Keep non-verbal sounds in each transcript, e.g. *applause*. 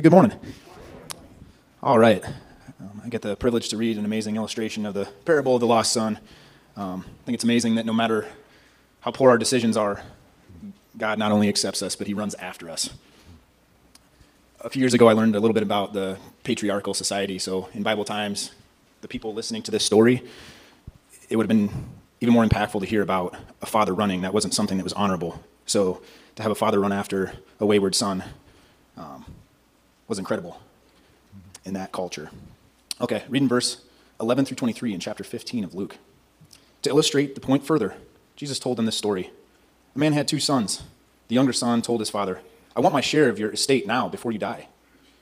Good morning. All right. Um, I get the privilege to read an amazing illustration of the parable of the lost son. Um, I think it's amazing that no matter how poor our decisions are, God not only accepts us, but he runs after us. A few years ago, I learned a little bit about the patriarchal society. So, in Bible times, the people listening to this story, it would have been even more impactful to hear about a father running. That wasn't something that was honorable. So, to have a father run after a wayward son um, was incredible in that culture. Okay, reading verse 11 through 23 in chapter 15 of Luke. To illustrate the point further, Jesus told them this story. A man had two sons. The younger son told his father, I want my share of your estate now before you die.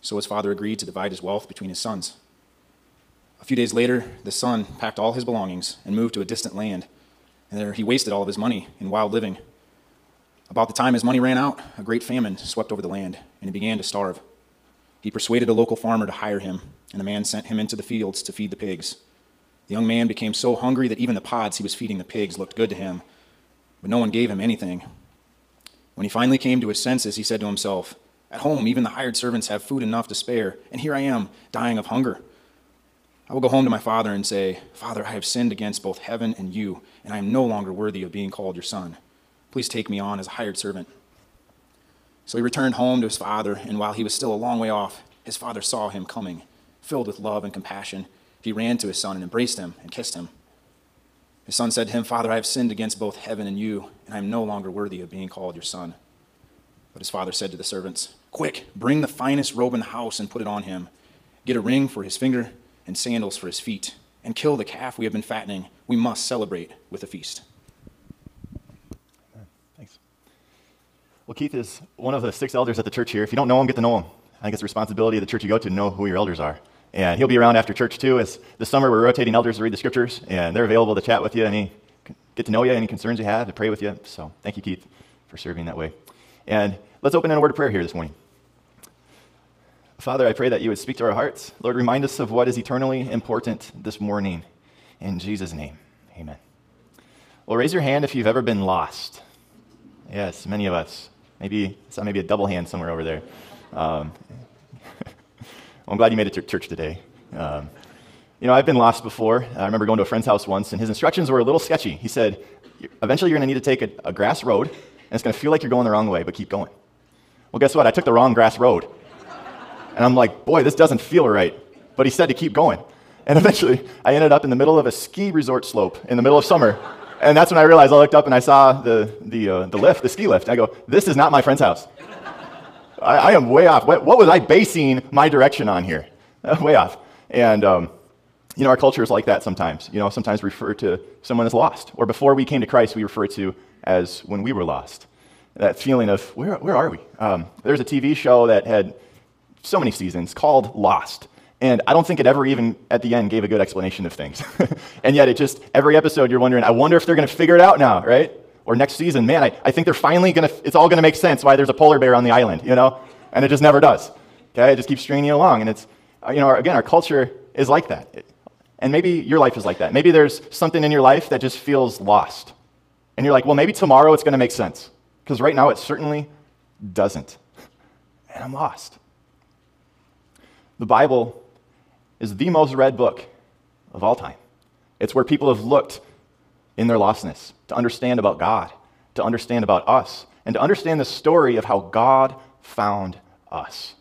So his father agreed to divide his wealth between his sons. A few days later, the son packed all his belongings and moved to a distant land, and there he wasted all of his money in wild living. About the time his money ran out, a great famine swept over the land, and he began to starve. He persuaded a local farmer to hire him, and the man sent him into the fields to feed the pigs. The young man became so hungry that even the pods he was feeding the pigs looked good to him, but no one gave him anything. When he finally came to his senses, he said to himself, At home, even the hired servants have food enough to spare, and here I am, dying of hunger. I will go home to my father and say, Father, I have sinned against both heaven and you, and I am no longer worthy of being called your son. Please take me on as a hired servant. So he returned home to his father, and while he was still a long way off, his father saw him coming. Filled with love and compassion, he ran to his son and embraced him and kissed him. His son said to him, Father, I have sinned against both heaven and you, and I am no longer worthy of being called your son. But his father said to the servants, Quick, bring the finest robe in the house and put it on him. Get a ring for his finger and sandals for his feet, and kill the calf we have been fattening. We must celebrate with a feast. Well, Keith is one of the six elders at the church here. If you don't know him, get to know him. I think it's the responsibility of the church you go to to know who your elders are. And he'll be around after church too. As this summer, we're rotating elders to read the scriptures, and they're available to chat with you, any get to know you, any concerns you have, to pray with you. So thank you, Keith, for serving that way. And let's open in a word of prayer here this morning. Father, I pray that you would speak to our hearts. Lord, remind us of what is eternally important this morning. In Jesus' name, amen. Well, raise your hand if you've ever been lost. Yes, many of us. Maybe, saw maybe a double hand somewhere over there. Um, *laughs* well, I'm glad you made it to church today. Um, you know, I've been lost before. I remember going to a friend's house once, and his instructions were a little sketchy. He said, Eventually, you're going to need to take a, a grass road, and it's going to feel like you're going the wrong way, but keep going. Well, guess what? I took the wrong grass road. And I'm like, boy, this doesn't feel right. But he said to keep going. And *laughs* eventually, I ended up in the middle of a ski resort slope in the middle of summer. And that's when I realized I looked up and I saw the, the, uh, the lift, the ski lift. I go, this is not my friend's house. I, I am way off. What, what, was I basing my direction on here? *laughs* Way off. And, um, you know, our culture is like that sometimes. You know, sometimes refer to someone as lost. Or before we came to Christ, we refer to as when we were lost. That feeling of, where, where are we? Um, there's a TV show that had so many seasons called Lost. And I don't think it ever even at the end gave a good explanation of things. *laughs* and yet, it just, every episode, you're wondering, I wonder if they're going to figure it out now, right? Or next season, man, I, I think they're finally going to, it's all going to make sense why there's a polar bear on the island, you know? And it just never does. Okay? It just keeps stringing you along. And it's, uh, you know, again, our culture is like that. And maybe your life is like that. Maybe there's something in your life that just feels lost. And you're like, well, maybe tomorrow it's going to make sense. Because right now it certainly doesn't. And I'm lost. The Bible is the most read book of all time. It's where people have looked in their lostness to understand about God, to understand about us, and to understand the story of how God found us.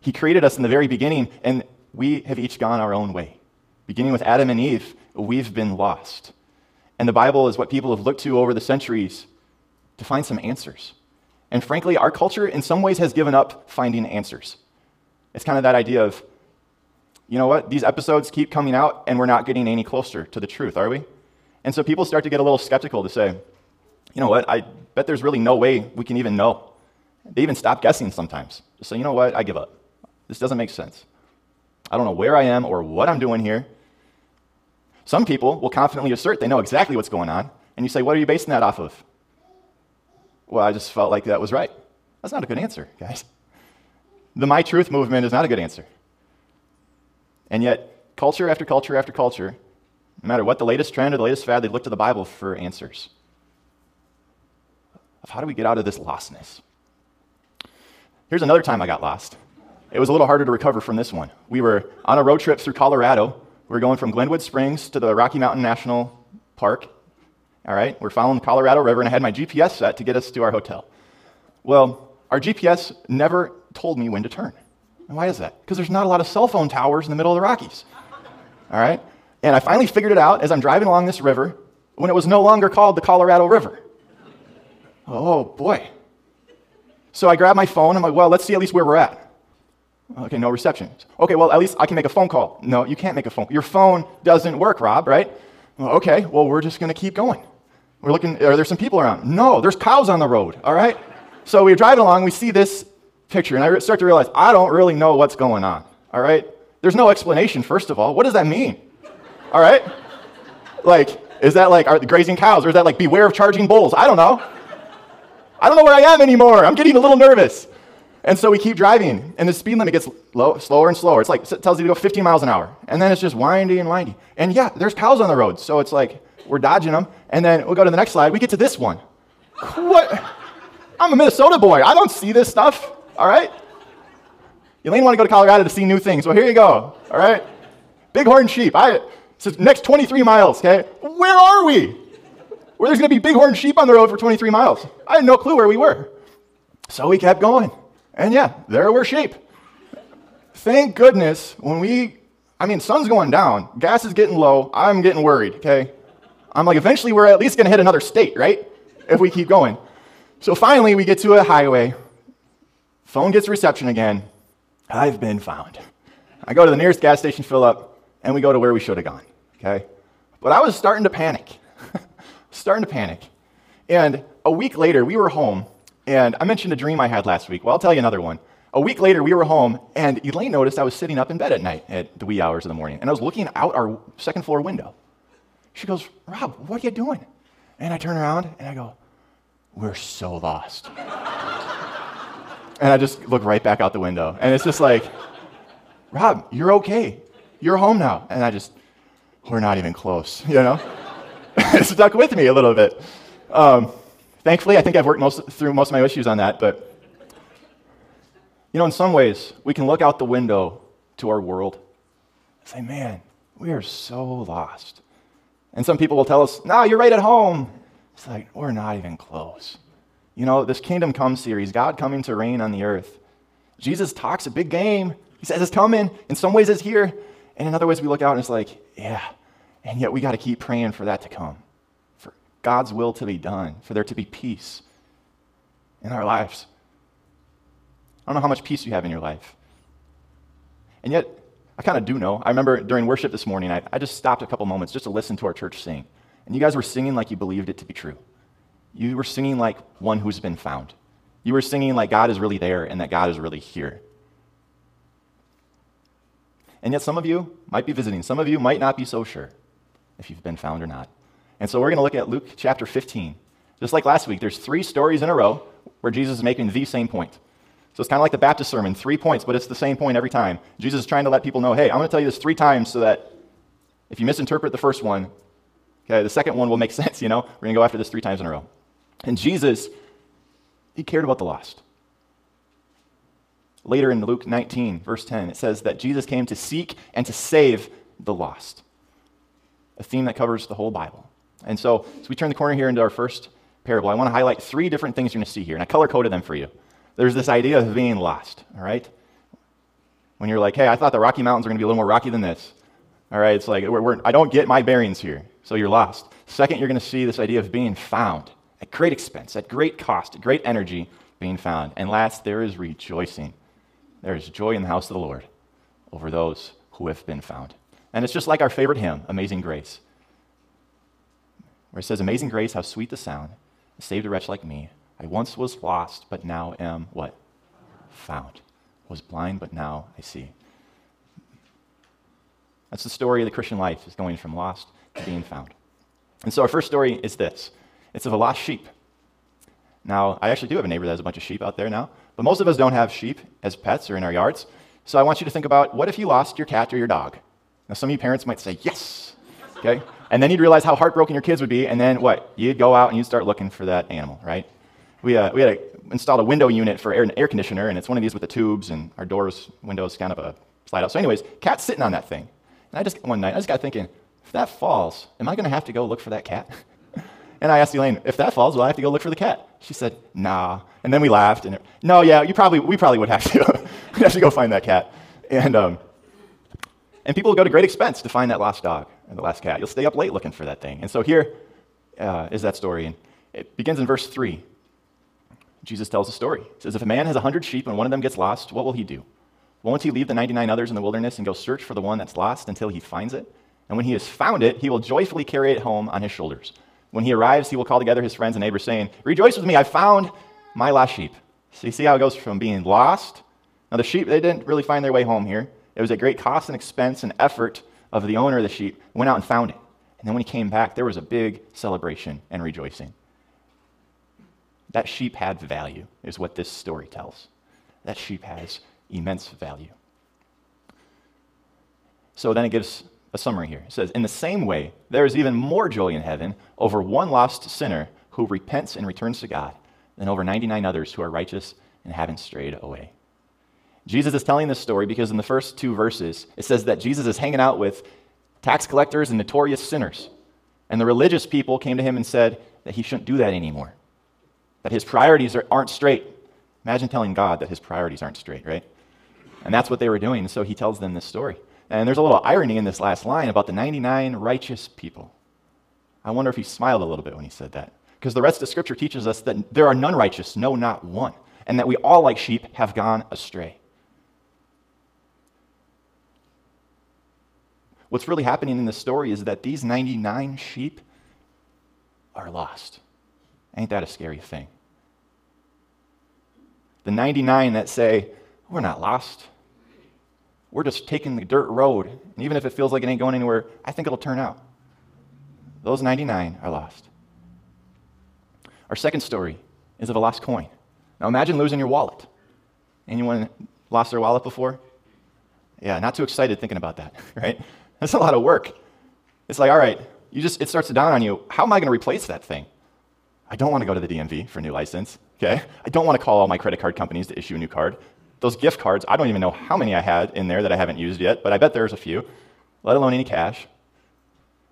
He created us in the very beginning, and we have each gone our own way. Beginning with Adam and Eve, we've been lost. And the Bible is what people have looked to over the centuries to find some answers. And frankly, our culture in some ways has given up finding answers. It's kind of that idea of, you know what, these episodes keep coming out and we're not getting any closer to the truth, are we? And so people start to get a little skeptical to say, you know what, I bet there's really no way we can even know. They even stop guessing sometimes. Just say, you know what, I give up. This doesn't make sense. I don't know where I am or what I'm doing here. Some people will confidently assert they know exactly what's going on. And you say, what are you basing that off of? Well, I just felt like that was right. That's not a good answer, guys. The My Truth movement is not a good answer. And yet, culture after culture after culture, no matter what the latest trend or the latest fad, they look to the Bible for answers of how do we get out of this lostness. Here's another time I got lost. it was a little harder to recover from this one. We were on a road trip through Colorado. We were going from Glenwood Springs to the Rocky Mountain National Park. All right, we're following the Colorado River, and I had my GPS set to get us to our hotel. Well, our GPS never told me when to turn. And why is that? Because there's not a lot of cell phone towers in the middle of the Rockies. All right? And I finally figured it out as I'm driving along this river when it was no longer called the Colorado River. Oh, boy. So I grab my phone. I'm like, well, let's see at least where we're at. Okay, no reception. Okay, well, at least I can make a phone call. No, you can't make a phone. Your phone doesn't work, Rob, right? Well, okay, well, we're just going to keep going. We're looking, are there some people around? No, there's cows on the road, all right? So we're driving along, we see this picture, and I start to realize I don't really know what's going on, all right? There's no explanation, first of all. What does that mean? All right? Like, is that like are grazing cows, or is that like beware of charging bulls? I don't know. I don't know where I am anymore. I'm getting a little nervous. And so we keep driving, and the speed limit gets low, slower and slower. It's like it tells you to go 15 miles an hour, and then it's just windy and windy. And yeah, there's cows on the road, so it's like we're dodging them. And then we'll go to the next slide. We get to this one. What? I'm a Minnesota boy. I don't see this stuff. All right. Elaine want to go to Colorado to see new things. Well, here you go. All right. Bighorn sheep. I so next 23 miles. Okay. Where are we? Where there's going to be bighorn sheep on the road for 23 miles. I had no clue where we were. So we kept going. And yeah, there were sheep. Thank goodness when we, I mean, sun's going down, gas is getting low, I'm getting worried, okay? I'm like, eventually we're at least gonna hit another state, right? If we keep going. So finally we get to a highway, phone gets reception again. I've been found. I go to the nearest gas station, fill up, and we go to where we should have gone, okay? But I was starting to panic. *laughs* starting to panic. And a week later, we were home and I mentioned a dream I had last week. Well, I'll tell you another one. A week later, we were home, and Elaine noticed I was sitting up in bed at night at the wee hours of the morning, and I was looking out our second floor window. She goes, Rob, what are you doing? And I turn around and I go, We're so lost. And I just look right back out the window, and it's just like, Rob, you're okay. You're home now. And I just, we're not even close, *laughs* you know? *laughs* stuck with me a little bit. Um, Thankfully, I think I've worked most, through most of my issues on that, but you know, in some ways, we can look out the window to our world and say, man, we are so lost. And some people will tell us, no, you're right at home. It's like, we're not even close. You know, this Kingdom Come series, God coming to reign on the earth. Jesus talks a big game. He says it's coming. In some ways, it's here. And in other ways, we look out and it's like, yeah. And yet, we got to keep praying for that to come. For God's will to be done, for there to be peace in our lives. I don't know how much peace you have in your life. And yet, I kind of do know. I remember during worship this morning, I, I just stopped a couple moments just to listen to our church sing. And you guys were singing like you believed it to be true. You were singing like one who's been found. You were singing like God is really there and that God is really here. And yet, some of you might be visiting. Some of you might not be so sure if you've been found or not. And so we're going to look at Luke chapter 15. Just like last week, there's three stories in a row where Jesus is making the same point. So it's kind of like the Baptist sermon, three points, but it's the same point every time. Jesus is trying to let people know, hey, I'm going to tell you this three times so that if you misinterpret the first one, okay, the second one will make *laughs* sense, you know? We're going to go after this three times in a row. And Jesus, he cared about the lost. Later in Luke 19, verse 10, it says that Jesus came to seek and to save the lost, a theme that covers the whole Bible. And so, as we turn the corner here into our first parable, I want to highlight three different things you're going to see here, and I color coded them for you. There's this idea of being lost, all right? When you're like, hey, I thought the Rocky Mountains were going to be a little more rocky than this. All right, it's like, we're, we're, I don't get my bearings here, so you're lost. Second, you're going to see this idea of being found at great expense, at great cost, at great energy, being found. And last, there is rejoicing. There is joy in the house of the Lord over those who have been found. And it's just like our favorite hymn, Amazing Grace where it says, Amazing grace, how sweet the sound, saved a wretch like me. I once was lost, but now am what? Found. Was blind, but now I see. That's the story of the Christian life, is going from lost to being found. And so our first story is this it's of a lost sheep. Now, I actually do have a neighbor that has a bunch of sheep out there now, but most of us don't have sheep as pets or in our yards. So I want you to think about what if you lost your cat or your dog? Now, some of you parents might say, yes, okay? And then you'd realize how heartbroken your kids would be, and then what? You'd go out and you'd start looking for that animal, right? we, uh, we had a, installed a window unit for air, air conditioner, and it's one of these with the tubes, and our doors, windows kind of a slide out. So, anyways, cat's sitting on that thing. And I just, one night, I just got thinking, if that falls, am I going to have to go look for that cat? *laughs* and I asked Elaine, if that falls, will I have to go look for the cat? She said, nah. And then we laughed, and, it, no, yeah, you probably, we probably would have to. *laughs* We'd have to go find that cat. And, um, and people go to great expense to find that lost dog and the last cat. You'll stay up late looking for that thing. And so here uh, is that story. And it begins in verse 3. Jesus tells a story. He says, If a man has a hundred sheep and one of them gets lost, what will he do? Won't he leave the 99 others in the wilderness and go search for the one that's lost until he finds it? And when he has found it, he will joyfully carry it home on his shoulders. When he arrives, he will call together his friends and neighbors, saying, Rejoice with me, I found my lost sheep. So you see how it goes from being lost. Now, the sheep, they didn't really find their way home here. It was at great cost and expense and effort of the owner of the sheep. Went out and found it. And then when he came back, there was a big celebration and rejoicing. That sheep had value, is what this story tells. That sheep has immense value. So then it gives a summary here. It says, In the same way, there is even more joy in heaven over one lost sinner who repents and returns to God than over 99 others who are righteous and haven't strayed away. Jesus is telling this story because in the first two verses, it says that Jesus is hanging out with tax collectors and notorious sinners. And the religious people came to him and said that he shouldn't do that anymore, that his priorities are, aren't straight. Imagine telling God that his priorities aren't straight, right? And that's what they were doing. So he tells them this story. And there's a little irony in this last line about the 99 righteous people. I wonder if he smiled a little bit when he said that. Because the rest of Scripture teaches us that there are none righteous, no, not one. And that we all, like sheep, have gone astray. What's really happening in this story is that these 99 sheep are lost. Ain't that a scary thing? The 99 that say, We're not lost. We're just taking the dirt road. And even if it feels like it ain't going anywhere, I think it'll turn out. Those 99 are lost. Our second story is of a lost coin. Now imagine losing your wallet. Anyone lost their wallet before? Yeah, not too excited thinking about that, *laughs* right? That's a lot of work. It's like, all right, you just it starts to dawn on you, how am I going to replace that thing? I don't want to go to the DMV for a new license, okay? I don't want to call all my credit card companies to issue a new card. Those gift cards, I don't even know how many I had in there that I haven't used yet, but I bet there's a few, let alone any cash.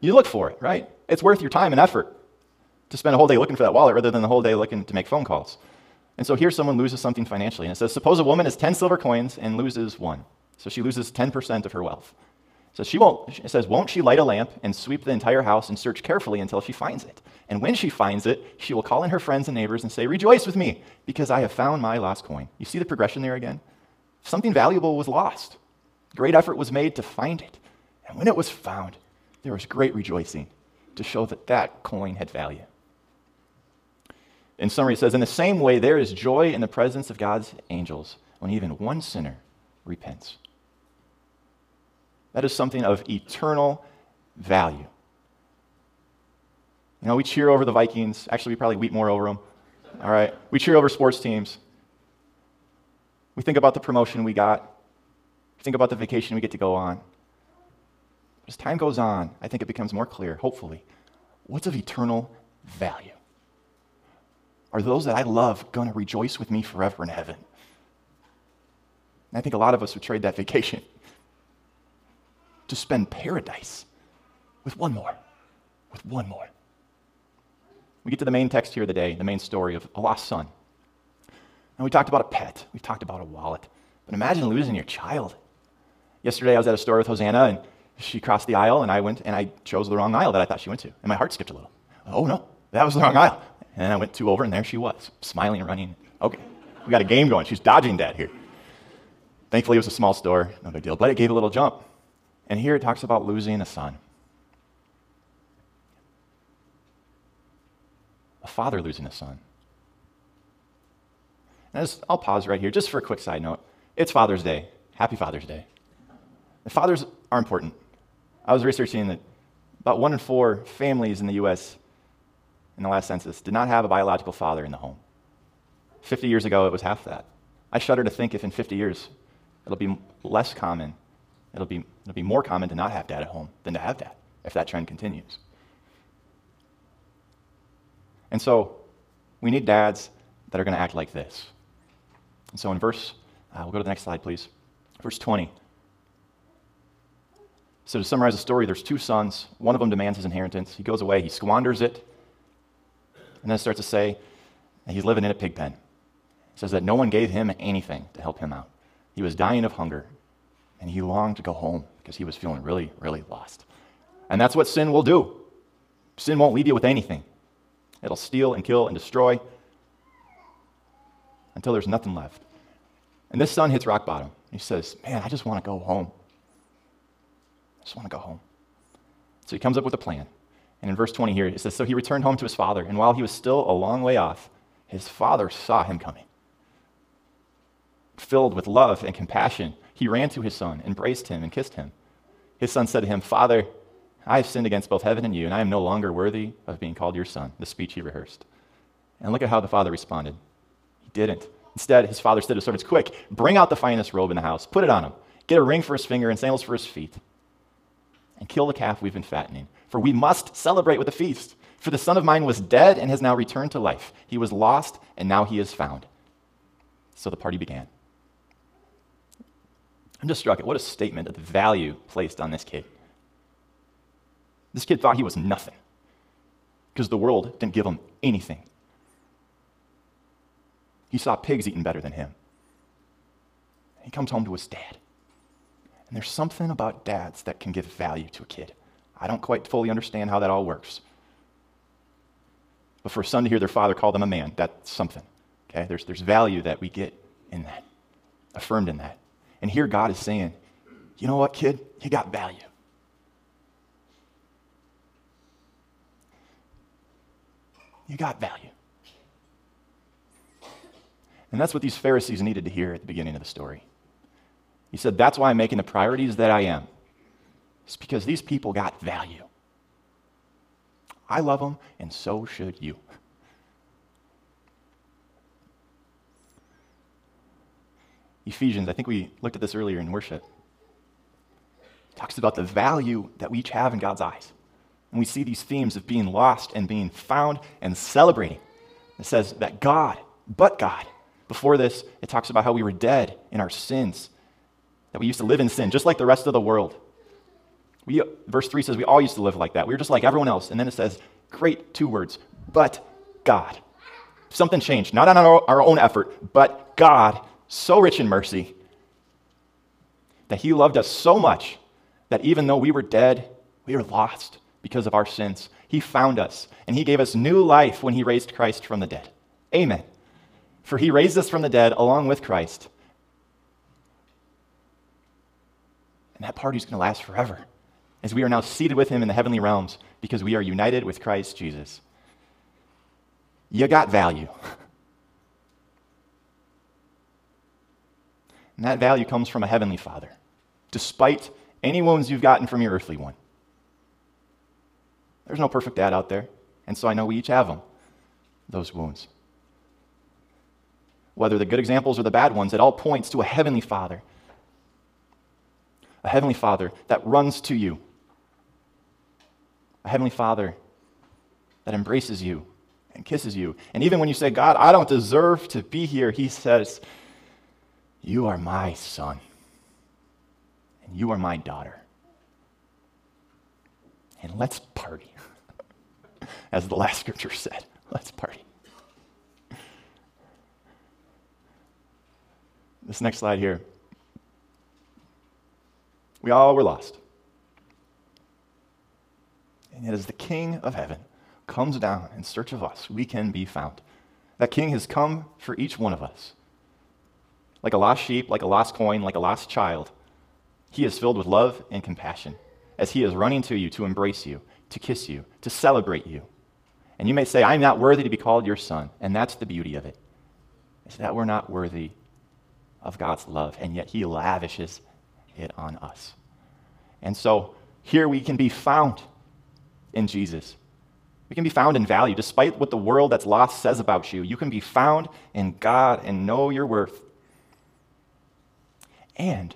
You look for it, right? It's worth your time and effort to spend a whole day looking for that wallet rather than the whole day looking to make phone calls. And so here someone loses something financially. And it says, suppose a woman has 10 silver coins and loses one. So she loses 10% of her wealth. So she won't, it says, won't she light a lamp and sweep the entire house and search carefully until she finds it? And when she finds it, she will call in her friends and neighbors and say, Rejoice with me, because I have found my lost coin. You see the progression there again? Something valuable was lost. Great effort was made to find it. And when it was found, there was great rejoicing to show that that coin had value. In summary, it says, In the same way, there is joy in the presence of God's angels when even one sinner repents. That is something of eternal value. You know, we cheer over the Vikings. Actually, we probably weep more over them. All right? We cheer over sports teams. We think about the promotion we got. We think about the vacation we get to go on. As time goes on, I think it becomes more clear, hopefully, what's of eternal value. Are those that I love going to rejoice with me forever in heaven? And I think a lot of us would trade that vacation to spend paradise with one more, with one more. We get to the main text here of the main story of a lost son. And we talked about a pet, we talked about a wallet, but imagine losing your child. Yesterday I was at a store with Hosanna and she crossed the aisle and I went and I chose the wrong aisle that I thought she went to. And my heart skipped a little. Oh no, that was the wrong aisle. And I went two over and there she was, smiling and running. Okay, we got a game going. She's dodging dad here. Thankfully, it was a small store, no big deal, but it gave a little jump. And here it talks about losing a son. A father losing a son. And I'll pause right here just for a quick side note. It's Father's Day. Happy Father's Day. Fathers are important. I was researching that about one in four families in the U.S. in the last census did not have a biological father in the home. 50 years ago, it was half that. I shudder to think if in 50 years it'll be less common It'll be, it'll be more common to not have dad at home than to have dad if that trend continues. And so we need dads that are going to act like this. And so in verse, uh, we'll go to the next slide, please. Verse 20. So to summarize the story, there's two sons. One of them demands his inheritance. He goes away, he squanders it, and then starts to say he's living in a pig pen. He says that no one gave him anything to help him out. He was dying of hunger, and he longed to go home because he was feeling really, really lost. And that's what sin will do. Sin won't leave you with anything. It'll steal and kill and destroy until there's nothing left. And this son hits rock bottom. He says, Man, I just want to go home. I just want to go home. So he comes up with a plan. And in verse 20 here, it says, So he returned home to his father, and while he was still a long way off, his father saw him coming. Filled with love and compassion, he ran to his son, embraced him, and kissed him. His son said to him, Father, I have sinned against both heaven and you, and I am no longer worthy of being called your son, the speech he rehearsed. And look at how the father responded. He didn't. Instead, his father said to his servants, Quick, bring out the finest robe in the house, put it on him, get a ring for his finger and sandals for his feet, and kill the calf we've been fattening. For we must celebrate with a feast. For the son of mine was dead and has now returned to life. He was lost, and now he is found. So the party began. I'm just struck at what a statement of the value placed on this kid. This kid thought he was nothing because the world didn't give him anything. He saw pigs eating better than him. He comes home to his dad. And there's something about dads that can give value to a kid. I don't quite fully understand how that all works. But for a son to hear their father call them a man, that's something. Okay? There's, there's value that we get in that, affirmed in that. And here God is saying, you know what, kid? You got value. You got value. And that's what these Pharisees needed to hear at the beginning of the story. He said, That's why I'm making the priorities that I am. It's because these people got value. I love them, and so should you. *laughs* Ephesians, I think we looked at this earlier in worship, talks about the value that we each have in God's eyes. And we see these themes of being lost and being found and celebrating. It says that God, but God, before this, it talks about how we were dead in our sins, that we used to live in sin, just like the rest of the world. We, verse 3 says we all used to live like that. We were just like everyone else. And then it says, great two words, but God. Something changed, not on our, our own effort, but God, so rich in mercy, that He loved us so much that even though we were dead, we were lost because of our sins. He found us, and He gave us new life when He raised Christ from the dead. Amen. For he raised us from the dead along with Christ. And that party is going to last forever as we are now seated with him in the heavenly realms because we are united with Christ Jesus. You got value. And that value comes from a heavenly Father, despite any wounds you've gotten from your earthly one. There's no perfect dad out there, and so I know we each have them, those wounds whether the good examples or the bad ones, it all points to a heavenly Father. A heavenly Father that runs to you. A heavenly Father that embraces you and kisses you. And even when you say, God, I don't deserve to be here, He says, You are my son, and you are my daughter. And let's party. *laughs* As the last scripture said, let's party. This next slide here. We all were lost. And yet, as the King of heaven comes down in search of us, we can be found. That King has come for each one of us. Like a lost sheep, like a lost coin, like a lost child, he is filled with love and compassion as he is running to you to embrace you, to kiss you, to celebrate you. And you may say, I'm not worthy to be called your son. And that's the beauty of it, is that we're not worthy of God's love, and yet He lavishes it on us. And so here we can be found in Jesus. We can be found in value. Despite what the world that's lost says about you, you can be found in God and know your worth. And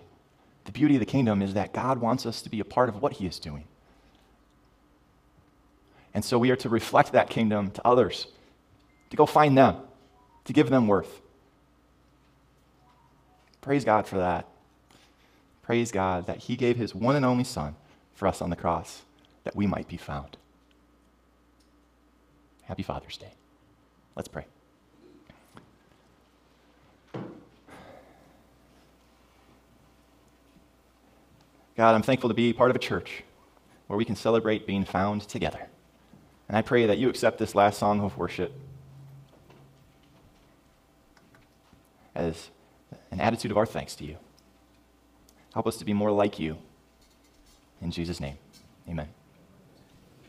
the beauty of the kingdom is that God wants us to be a part of what He is doing. And so we are to reflect that kingdom to others, to go find them, to give them worth. Praise God for that. Praise God that He gave His one and only Son for us on the cross that we might be found. Happy Father's Day. Let's pray. God, I'm thankful to be part of a church where we can celebrate being found together. And I pray that you accept this last song of worship as an attitude of our thanks to you. Help us to be more like you. In Jesus' name, amen.